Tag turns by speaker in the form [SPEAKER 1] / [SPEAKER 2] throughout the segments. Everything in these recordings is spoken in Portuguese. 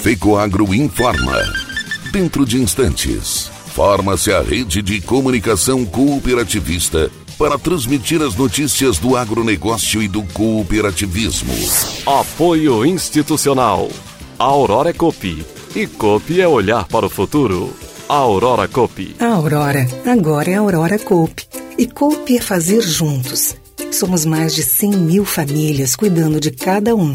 [SPEAKER 1] FECOAGRO informa. Dentro de instantes, forma-se a rede de comunicação cooperativista para transmitir as notícias do agronegócio e do cooperativismo.
[SPEAKER 2] Apoio institucional. A Aurora é Copi. E Copi é olhar para o futuro. A Aurora Copi.
[SPEAKER 3] A Aurora, agora é a Aurora Copi. E Copi é fazer juntos. Somos mais de 100 mil famílias cuidando de cada um.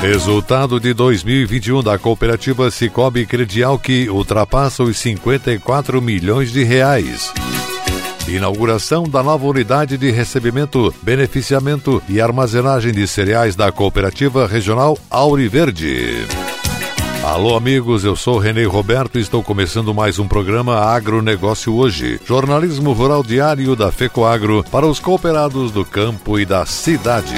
[SPEAKER 4] Resultado de 2021 da cooperativa Cicobi Credial que ultrapassa os 54 milhões de reais. Inauguração da nova unidade de recebimento, beneficiamento e armazenagem de cereais da cooperativa regional Auriverde. Alô, amigos, eu sou Renê Roberto e estou começando mais um programa Agronegócio Hoje, jornalismo rural diário da FECOAGro para os cooperados do campo e da cidade.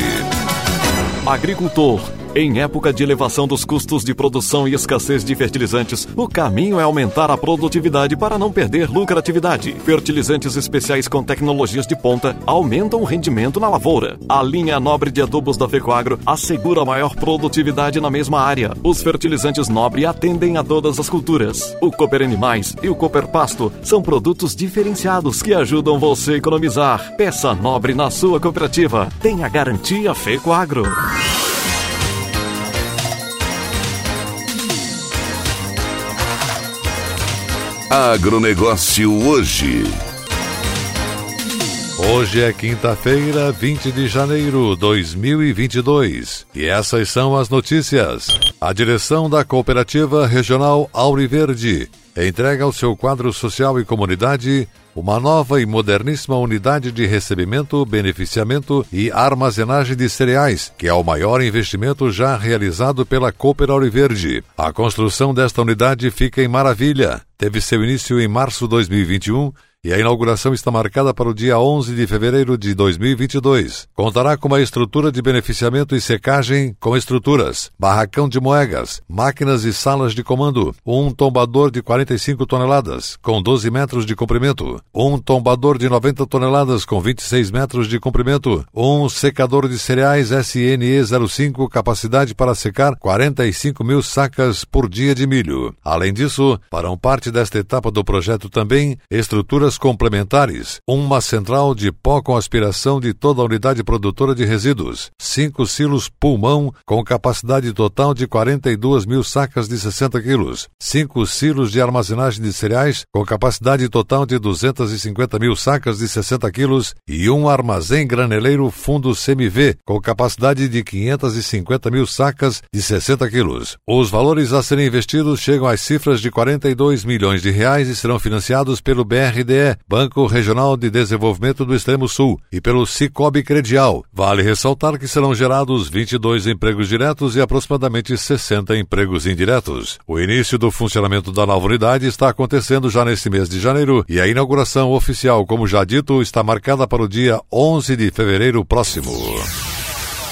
[SPEAKER 2] Agricultor em época de elevação dos custos de produção e escassez de fertilizantes, o caminho é aumentar a produtividade para não perder lucratividade. Fertilizantes especiais com tecnologias de ponta aumentam o rendimento na lavoura. A linha nobre de adubos da Fecoagro assegura maior produtividade na mesma área. Os fertilizantes nobre atendem a todas as culturas. O Cooper Animais e o Cooper Pasto são produtos diferenciados que ajudam você a economizar. Peça nobre na sua cooperativa. Tenha garantia Fecoagro.
[SPEAKER 1] Agronegócio hoje.
[SPEAKER 4] Hoje é quinta-feira, 20 de janeiro de 2022. E essas são as notícias. A direção da Cooperativa Regional Auriverde entrega ao seu quadro social e comunidade uma nova e moderníssima unidade de recebimento, beneficiamento e armazenagem de cereais, que é o maior investimento já realizado pela Cooper Verde. A construção desta unidade fica em Maravilha. Teve seu início em março de 2021 e a inauguração está marcada para o dia 11 de fevereiro de 2022. Contará com uma estrutura de beneficiamento e secagem com estruturas, barracão de moegas, máquinas e salas de comando, um tombador de 45 toneladas com 12 metros de comprimento, um tombador de 90 toneladas com 26 metros de comprimento, um secador de cereais SNE 05 capacidade para secar 45 mil sacas por dia de milho. Além disso, farão parte desta etapa do projeto também estruturas complementares, uma central de pó com aspiração de toda a unidade produtora de resíduos, cinco silos pulmão com capacidade total de 42 mil sacas de 60 quilos, cinco silos de armazenagem de cereais com capacidade total de 250 mil sacas de 60 quilos e um armazém graneleiro fundo semi-V com capacidade de 550 mil sacas de 60 quilos. Os valores a serem investidos chegam às cifras de 42 milhões de reais e serão financiados pelo Banco Regional de Desenvolvimento do Extremo Sul, e pelo Cicobi Credial. Vale ressaltar que serão gerados 22 empregos diretos e aproximadamente 60 empregos indiretos. O início do funcionamento da nova unidade está acontecendo já neste mês de janeiro e a inauguração oficial, como já dito, está marcada para o dia 11 de fevereiro próximo.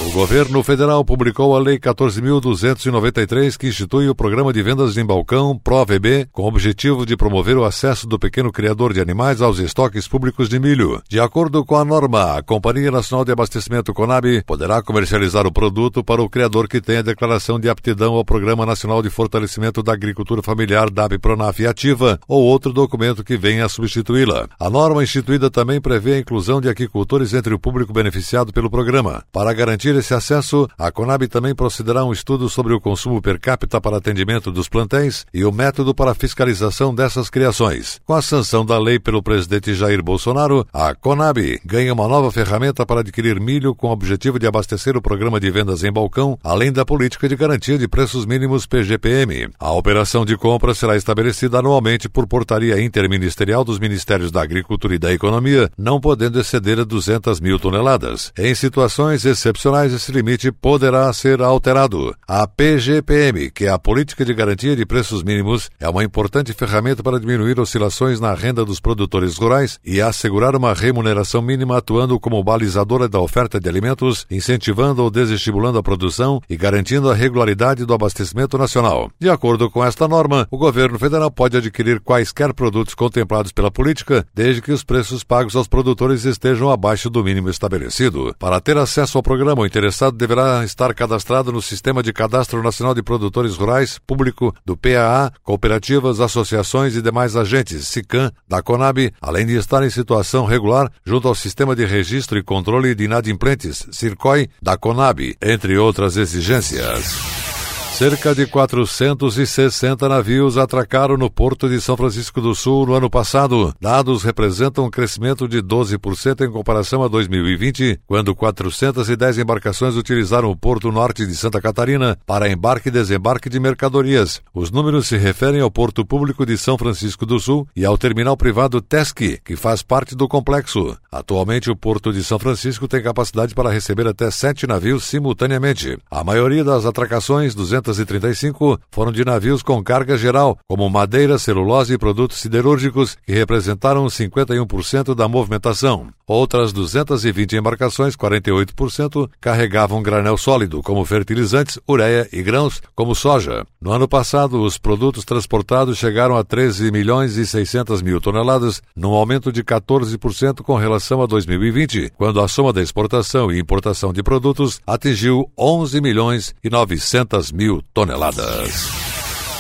[SPEAKER 4] O governo federal publicou a Lei 14.293, que institui o Programa de Vendas em Balcão, ProVB, com o objetivo de promover o acesso do pequeno criador de animais aos estoques públicos de milho. De acordo com a norma, a Companhia Nacional de Abastecimento Conab poderá comercializar o produto para o criador que tenha declaração de aptidão ao Programa Nacional de Fortalecimento da Agricultura Familiar DAB-Pronaf ativa ou outro documento que venha a substituí-la. A norma instituída também prevê a inclusão de aquicultores entre o público beneficiado pelo programa. Para garantir garantir esse acesso, a Conab também procederá um estudo sobre o consumo per capita para atendimento dos plantéis e o método para fiscalização dessas criações. Com a sanção da lei pelo presidente Jair Bolsonaro, a Conab ganha uma nova ferramenta para adquirir milho com o objetivo de abastecer o programa de vendas em balcão, além da política de garantia de preços mínimos PGPM. A operação de compra será estabelecida anualmente por portaria interministerial dos Ministérios da Agricultura e da Economia, não podendo exceder a 200 mil toneladas. Em situações excepcionais, rurais, esse limite poderá ser alterado. A PGPM, que é a Política de Garantia de Preços Mínimos, é uma importante ferramenta para diminuir oscilações na renda dos produtores rurais e assegurar uma remuneração mínima atuando como balizadora da oferta de alimentos, incentivando ou desestimulando a produção e garantindo a regularidade do abastecimento nacional. De acordo com esta norma, o governo federal pode adquirir quaisquer produtos contemplados pela política, desde que os preços pagos aos produtores estejam abaixo do mínimo estabelecido. Para ter acesso ao programa, o interessado deverá estar cadastrado no Sistema de Cadastro Nacional de Produtores Rurais Público do PAA, cooperativas, associações e demais agentes, SICAM, da CONAB, além de estar em situação regular junto ao Sistema de Registro e Controle de Inadimplentes, CIRCOI, da CONAB, entre outras exigências. Cerca de 460 navios atracaram no porto de São Francisco do Sul no ano passado. Dados representam um crescimento de 12% em comparação a 2020, quando 410 embarcações utilizaram o porto norte de Santa Catarina para embarque e desembarque de mercadorias. Os números se referem ao porto público de São Francisco do Sul e ao terminal privado Tesc, que faz parte do complexo. Atualmente, o porto de São Francisco tem capacidade para receber até sete navios simultaneamente. A maioria das atracações, 200 235 foram de navios com carga geral, como madeira, celulose e produtos siderúrgicos, que representaram 51% da movimentação. Outras 220 embarcações, 48%, carregavam granel sólido, como fertilizantes, ureia e grãos, como soja. No ano passado, os produtos transportados chegaram a 13 milhões e 600 mil toneladas, num aumento de 14% com relação a 2020, quando a soma da exportação e importação de produtos atingiu 11 milhões e 900 mil toneladas.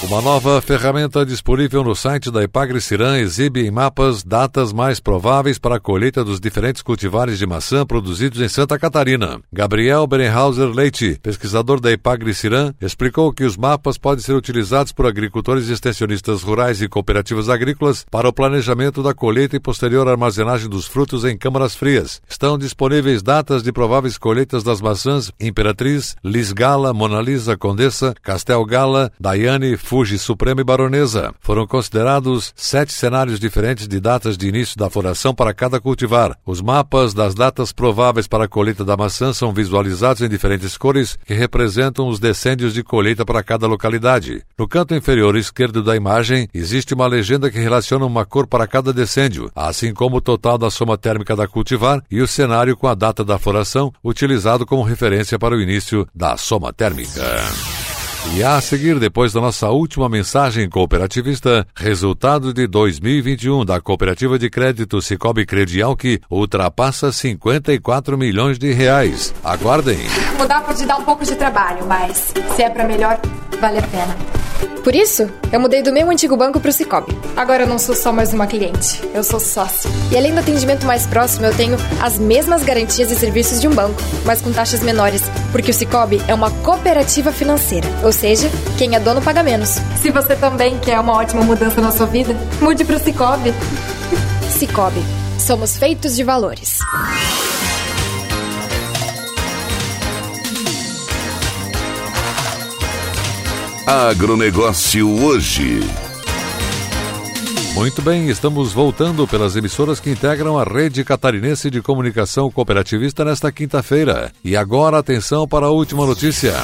[SPEAKER 4] Uma nova ferramenta disponível no site da Ipagre Ciran exibe em mapas datas mais prováveis para a colheita dos diferentes cultivares de maçã produzidos em Santa Catarina. Gabriel Berenhauser Leite, pesquisador da Ipagre Ciran, explicou que os mapas podem ser utilizados por agricultores extensionistas rurais e cooperativas agrícolas para o planejamento da colheita e posterior armazenagem dos frutos em câmaras frias. Estão disponíveis datas de prováveis colheitas das maçãs Imperatriz, Lisgala, Mona Lisa, Condessa, Castel Gala, Daiane, Fuji Suprema e Baronesa. Foram considerados sete cenários diferentes de datas de início da floração para cada cultivar. Os mapas das datas prováveis para a colheita da maçã são visualizados em diferentes cores que representam os decênios de colheita para cada localidade. No canto inferior esquerdo da imagem, existe uma legenda que relaciona uma cor para cada decênio, assim como o total da soma térmica da cultivar e o cenário com a data da floração, utilizado como referência para o início da soma térmica. E a seguir, depois da nossa última mensagem cooperativista, resultado de 2021 da Cooperativa de Crédito Cicobi Credial que ultrapassa 54 milhões de reais. Aguardem.
[SPEAKER 5] Mudar pode dar um pouco de trabalho, mas se é para melhor, vale a pena. Por isso, eu mudei do meu antigo banco para o Cicobi. Agora eu não sou só mais uma cliente, eu sou sócio. E além do atendimento mais próximo, eu tenho as mesmas garantias e serviços de um banco, mas com taxas menores, porque o Cicobi é uma cooperativa financeira, ou seja, quem é dono paga menos. Se você também quer uma ótima mudança na sua vida, mude para o Cicobi. Cicobi, somos feitos de valores.
[SPEAKER 1] Agronegócio hoje.
[SPEAKER 4] Muito bem, estamos voltando pelas emissoras que integram a rede catarinense de comunicação cooperativista nesta quinta-feira. E agora atenção para a última notícia.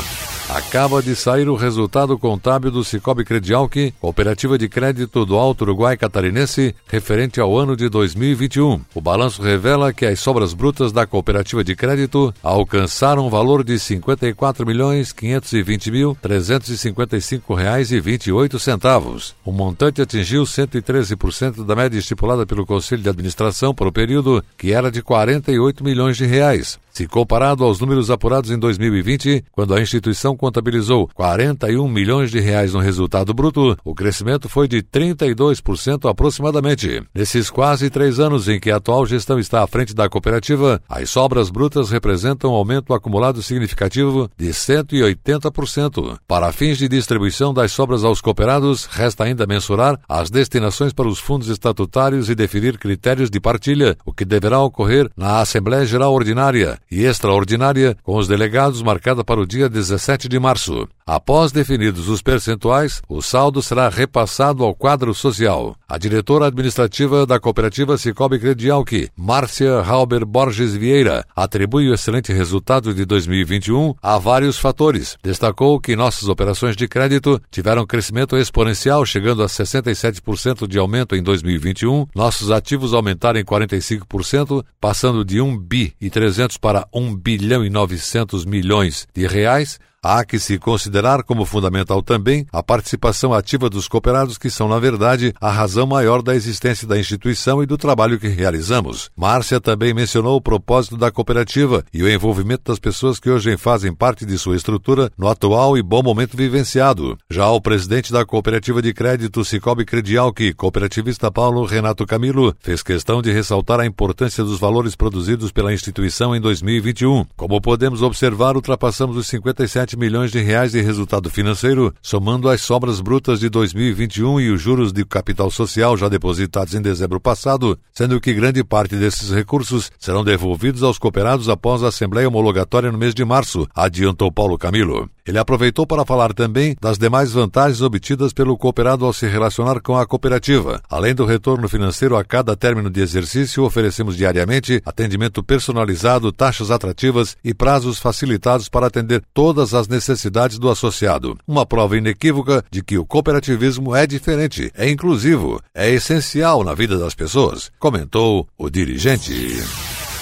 [SPEAKER 4] Acaba de sair o resultado contábil do Cicobi Credialc, cooperativa de crédito do Alto Uruguai Catarinense, referente ao ano de 2021. O balanço revela que as sobras brutas da cooperativa de crédito alcançaram um valor de 54.520.355,28 reais e 28 centavos. O montante atingiu 113% da média estipulada pelo Conselho de Administração para o período, que era de 48 milhões de reais. Se comparado aos números apurados em 2020, quando a instituição contabilizou 41 milhões de reais no resultado bruto, o crescimento foi de 32% aproximadamente. Nesses quase três anos em que a atual gestão está à frente da cooperativa, as sobras brutas representam um aumento acumulado significativo de 180%. Para fins de distribuição das sobras aos cooperados, resta ainda mensurar as destinações para os fundos estatutários e definir critérios de partilha, o que deverá ocorrer na Assembleia Geral Ordinária e extraordinária com os delegados marcada para o dia 17 de março. Após definidos os percentuais, o saldo será repassado ao quadro social. A diretora administrativa da cooperativa Cicobi Credial, que Márcia Halber Borges Vieira, atribui o excelente resultado de 2021 a vários fatores. Destacou que nossas operações de crédito tiveram crescimento exponencial, chegando a 67% de aumento em 2021, nossos ativos aumentaram em 45%, passando de 1 bi e 300 para 1 bilhão e 900 milhões de reais, Há que se considerar como fundamental também a participação ativa dos cooperados, que são, na verdade, a razão maior da existência da instituição e do trabalho que realizamos. Márcia também mencionou o propósito da cooperativa e o envolvimento das pessoas que hoje fazem parte de sua estrutura no atual e bom momento vivenciado. Já o presidente da cooperativa de crédito Cicobi Credial, que cooperativista Paulo Renato Camilo, fez questão de ressaltar a importância dos valores produzidos pela instituição em 2021. Como podemos observar, ultrapassamos os 57 milhões de reais de resultado financeiro, somando as sobras brutas de 2021 e os juros de capital social já depositados em dezembro passado, sendo que grande parte desses recursos serão devolvidos aos cooperados após a Assembleia Homologatória no mês de março, adiantou Paulo Camilo. Ele aproveitou para falar também das demais vantagens obtidas pelo cooperado ao se relacionar com a cooperativa. Além do retorno financeiro a cada término de exercício, oferecemos diariamente atendimento personalizado, taxas atrativas e prazos facilitados para atender todas as necessidades do associado. Uma prova inequívoca de que o cooperativismo é diferente, é inclusivo, é essencial na vida das pessoas, comentou o dirigente.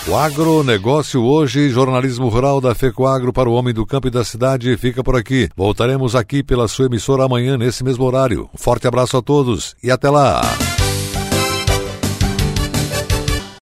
[SPEAKER 4] O agronegócio hoje, jornalismo rural da FECOAGro para o homem do campo e da cidade, fica por aqui. Voltaremos aqui pela sua emissora amanhã nesse mesmo horário. Um forte abraço a todos e até lá!